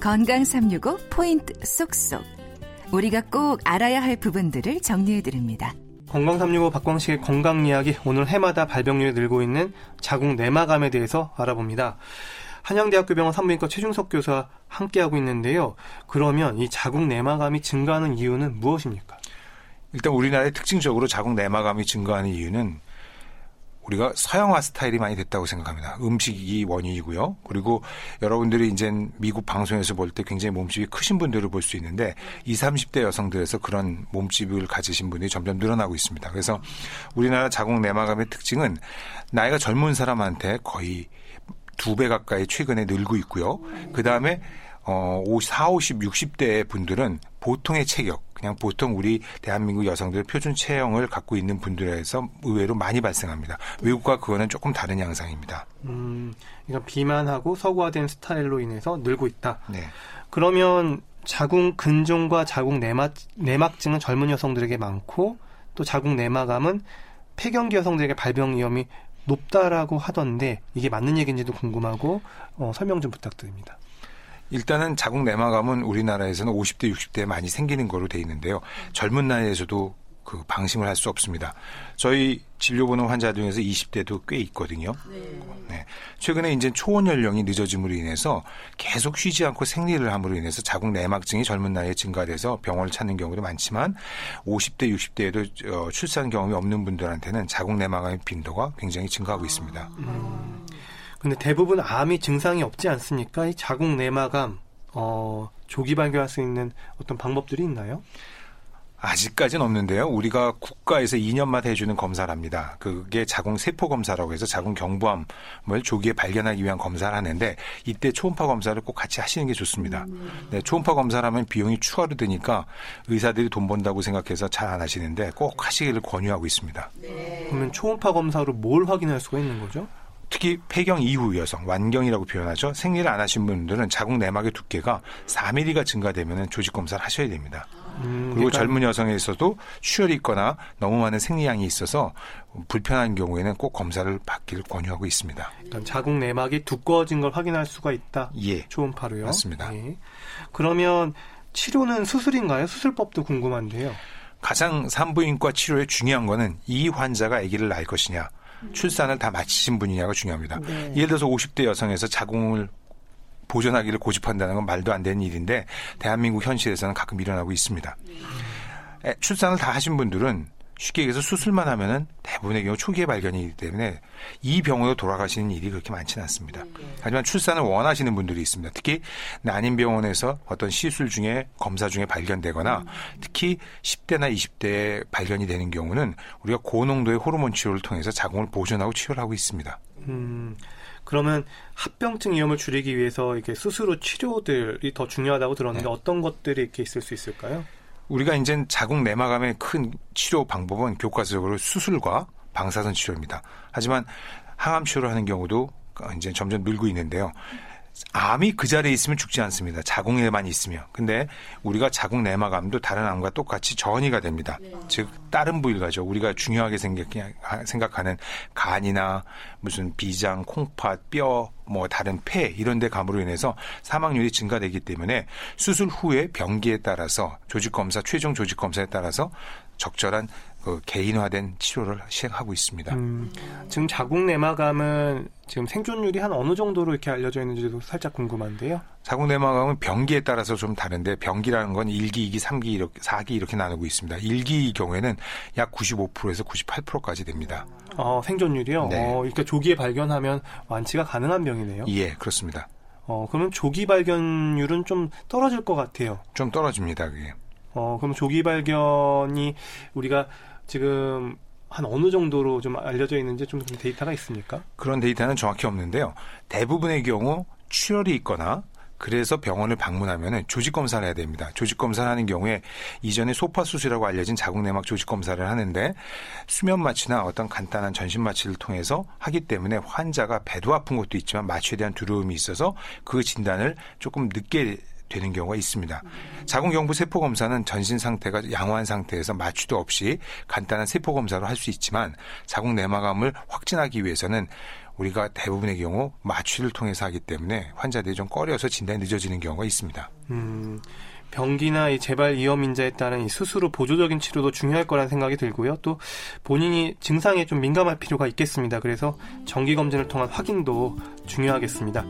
건강 365 포인트 쏙쏙. 우리가 꼭 알아야 할 부분들을 정리해 드립니다. 건강 365 박광식의 건강 이야기 오늘 해마다 발병률이 늘고 있는 자궁 내막암에 대해서 알아봅니다. 한양대학교 병원 산부인과 최중석 교수와 함께하고 있는데요. 그러면 이 자궁 내막암이 증가하는 이유는 무엇입니까? 일단 우리나라의 특징적으로 자궁 내막암이 증가하는 이유는 우리가 서양화 스타일이 많이 됐다고 생각합니다. 음식이 원인이고요. 그리고 여러분들이 이제 미국 방송에서 볼 때 굉장히 몸집이 크신 분들을 볼 수 있는데 20, 30대 여성들에서 그런 몸집을 가지신 분들이 점점 늘어나고 있습니다. 그래서 우리나라 자궁 내막암의 특징은 나이가 젊은 사람한테 거의 두 배 가까이 최근에 늘고 있고요. 그 다음에 어, 40, 50, 60대 분들은 보통의 체격, 그냥 보통 우리 대한민국 여성들 표준 체형을 갖고 있는 분들에서 의외로 많이 발생합니다. 외국과 그거는 조금 다른 양상입니다. 음, 그러니까 비만하고 서구화된 스타일로 인해서 늘고 있다. 네. 그러면 자궁 근종과 자궁 내막, 내막증은 젊은 여성들에게 많고 또 자궁 내막암은 폐경기 여성들에게 발병 위험이 높다라고 하던데 이게 맞는 얘기인지도 궁금하고 어, 설명 좀 부탁드립니다. 일단은 자궁 내막암은 우리나라에서는 50대, 60대에 많이 생기는 거로 돼 있는데요. 젊은 나이에서도 그 방심을 할 수 없습니다. 저희 진료보는 환자 중에서 20대도 꽤 있거든요. 네. 네. 최근에 이제 초혼 연령이 늦어짐으로 인해서 계속 쉬지 않고 생리를 함으로 인해서 자궁 내막증이 젊은 나이에 증가돼서 병원을 찾는 경우도 많지만 50대, 60대에도 어, 출산 경험이 없는 분들한테는 자궁 내막암의 빈도가 굉장히 증가하고 있습니다. 음. 근데 대부분 암이 증상이 없지 않습니까? 이 자궁 내막암 어, 조기 발견할 수 있는 어떤 방법들이 있나요? 아직까지는 없는데요. 우리가 국가에서 2년마다 해주는 검사를 합니다. 그게 자궁 세포 검사라고 해서 자궁 경부암을 조기에 발견하기 위한 검사를 하는데 이때 초음파 검사를 꼭 같이 하시는 게 좋습니다. 네, 초음파 검사를 하면 비용이 추가로 드니까 의사들이 돈 번다고 생각해서 잘 안 하시는데 꼭 하시기를 권유하고 있습니다. 네. 그러면 초음파 검사로 뭘 확인할 수가 있는 거죠? 특히 폐경 이후 여성, 완경이라고 표현하죠. 생리를 안 하신 분들은 자궁 내막의 두께가 4mm가 증가되면 조직 검사를 하셔야 됩니다. 음, 그리고 그러니까. 젊은 여성에서도 출혈이 있거나 너무 많은 생리량이 있어서 불편한 경우에는 꼭 검사를 받기를 권유하고 있습니다. 그러니까 자궁 내막이 두꺼워진 걸 확인할 수가 있다. 예, 초음파로요. 맞습니다. 예. 그러면 치료는 수술인가요? 수술법도 궁금한데요. 가장 산부인과 치료의 중요한 거는 이 환자가 아기를 낳을 것이냐, 출산을 다 마치신 분이냐가 중요합니다. 네. 예를 들어서 50대 여성에서 자궁을 보존하기를 고집한다는 건 말도 안 되는 일인데 대한민국 현실에서는 가끔 일어나고 있습니다. 네. 출산을 다 하신 분들은 쉽게 얘기해서 수술만 하면은 대부분의 경우 초기에 발견이기 때문에 이 병으로 돌아가시는 일이 그렇게 많지는 않습니다. 하지만 출산을 원하시는 분들이 있습니다. 특히 난임병원에서 어떤 시술 중에 검사 중에 발견되거나 특히 10대나 20대에 발견이 되는 경우는 우리가 고농도의 호르몬 치료를 통해서 자궁을 보존하고 치료를 하고 있습니다. 음, 그러면 합병증 위험을 줄이기 위해서 이렇게 수술 후 치료들이 더 중요하다고 들었는데 네. 어떤 것들이 이렇게 있을 수 있을까요? 우리가 이제 자궁 내막암의 큰 치료 방법은 교과서적으로 수술과 방사선 치료입니다. 하지만 항암 치료를 하는 경우도 이제 점점 늘고 있는데요. 암이 그 자리에 있으면 죽지 않습니다. 자궁에만 있으면. 근데 우리가 자궁 내막암도 다른 암과 똑같이 전이가 됩니다. 네. 즉 다른 부위가죠. 우리가 중요하게 생각하는 간이나 무슨 비장, 콩팥, 뼈, 뭐 다른 폐 이런 데 감으로 인해서 사망률이 증가되기 때문에 수술 후에 병기에 따라서 조직 검사 최종 조직 검사에 따라서 적절한 그 개인화된 치료를 시행하고 있습니다. 음, 지금 자궁 내막암은 지금 생존율이 한 어느 정도로 이렇게 알려져 있는지도 살짝 궁금한데요. 자궁 내막암은 병기에 따라서 좀 다른데 병기라는 건 1기, 2기, 3기, 이렇게 4기 이렇게 나누고 있습니다. 1기 경우에는 약 95%에서 98%까지 됩니다. 어, 생존율이요? 네. 어, 그러니까 조기에 발견하면 완치가 가능한 병이네요. 예, 그렇습니다. 어, 그러면 조기 발견율은 좀 떨어질 것 같아요. 좀 떨어집니다, 그게. 어, 그럼 조기 발견이 우리가 지금 한 어느 정도로 좀 알려져 있는지 좀 데이터가 있습니까? 그런 데이터는 정확히 없는데요. 대부분의 경우 출혈이 있거나 그래서 병원을 방문하면 조직 검사를 해야 됩니다. 조직 검사를 하는 경우에 이전에 소파 수술이라고 알려진 자궁 내막 조직 검사를 하는데 수면 마취나 어떤 간단한 전신 마취를 통해서 하기 때문에 환자가 배도 아픈 것도 있지만 마취에 대한 두려움이 있어서 그 진단을 조금 늦게 되는 경우가 있습니다. 자궁경부 세포 검사는 전신 상태가 양호한 상태에서 마취도 없이 간단한 세포 검사로 할 수 있지만 자궁 내막암을 확진하기 위해서는 우리가 대부분의 경우 마취를 통해서 하기 때문에 환자들이 좀 꺼려서 진단이 늦어지는 경우가 있습니다. 음, 병기나 이 재발 위험 인자에 따른 이 수술 후 보조적인 치료도 중요할 거라는 생각이 들고요. 또 본인이 증상에 좀 민감할 필요가 있겠습니다. 그래서 정기 검진을 통한 확인도 중요하겠습니다.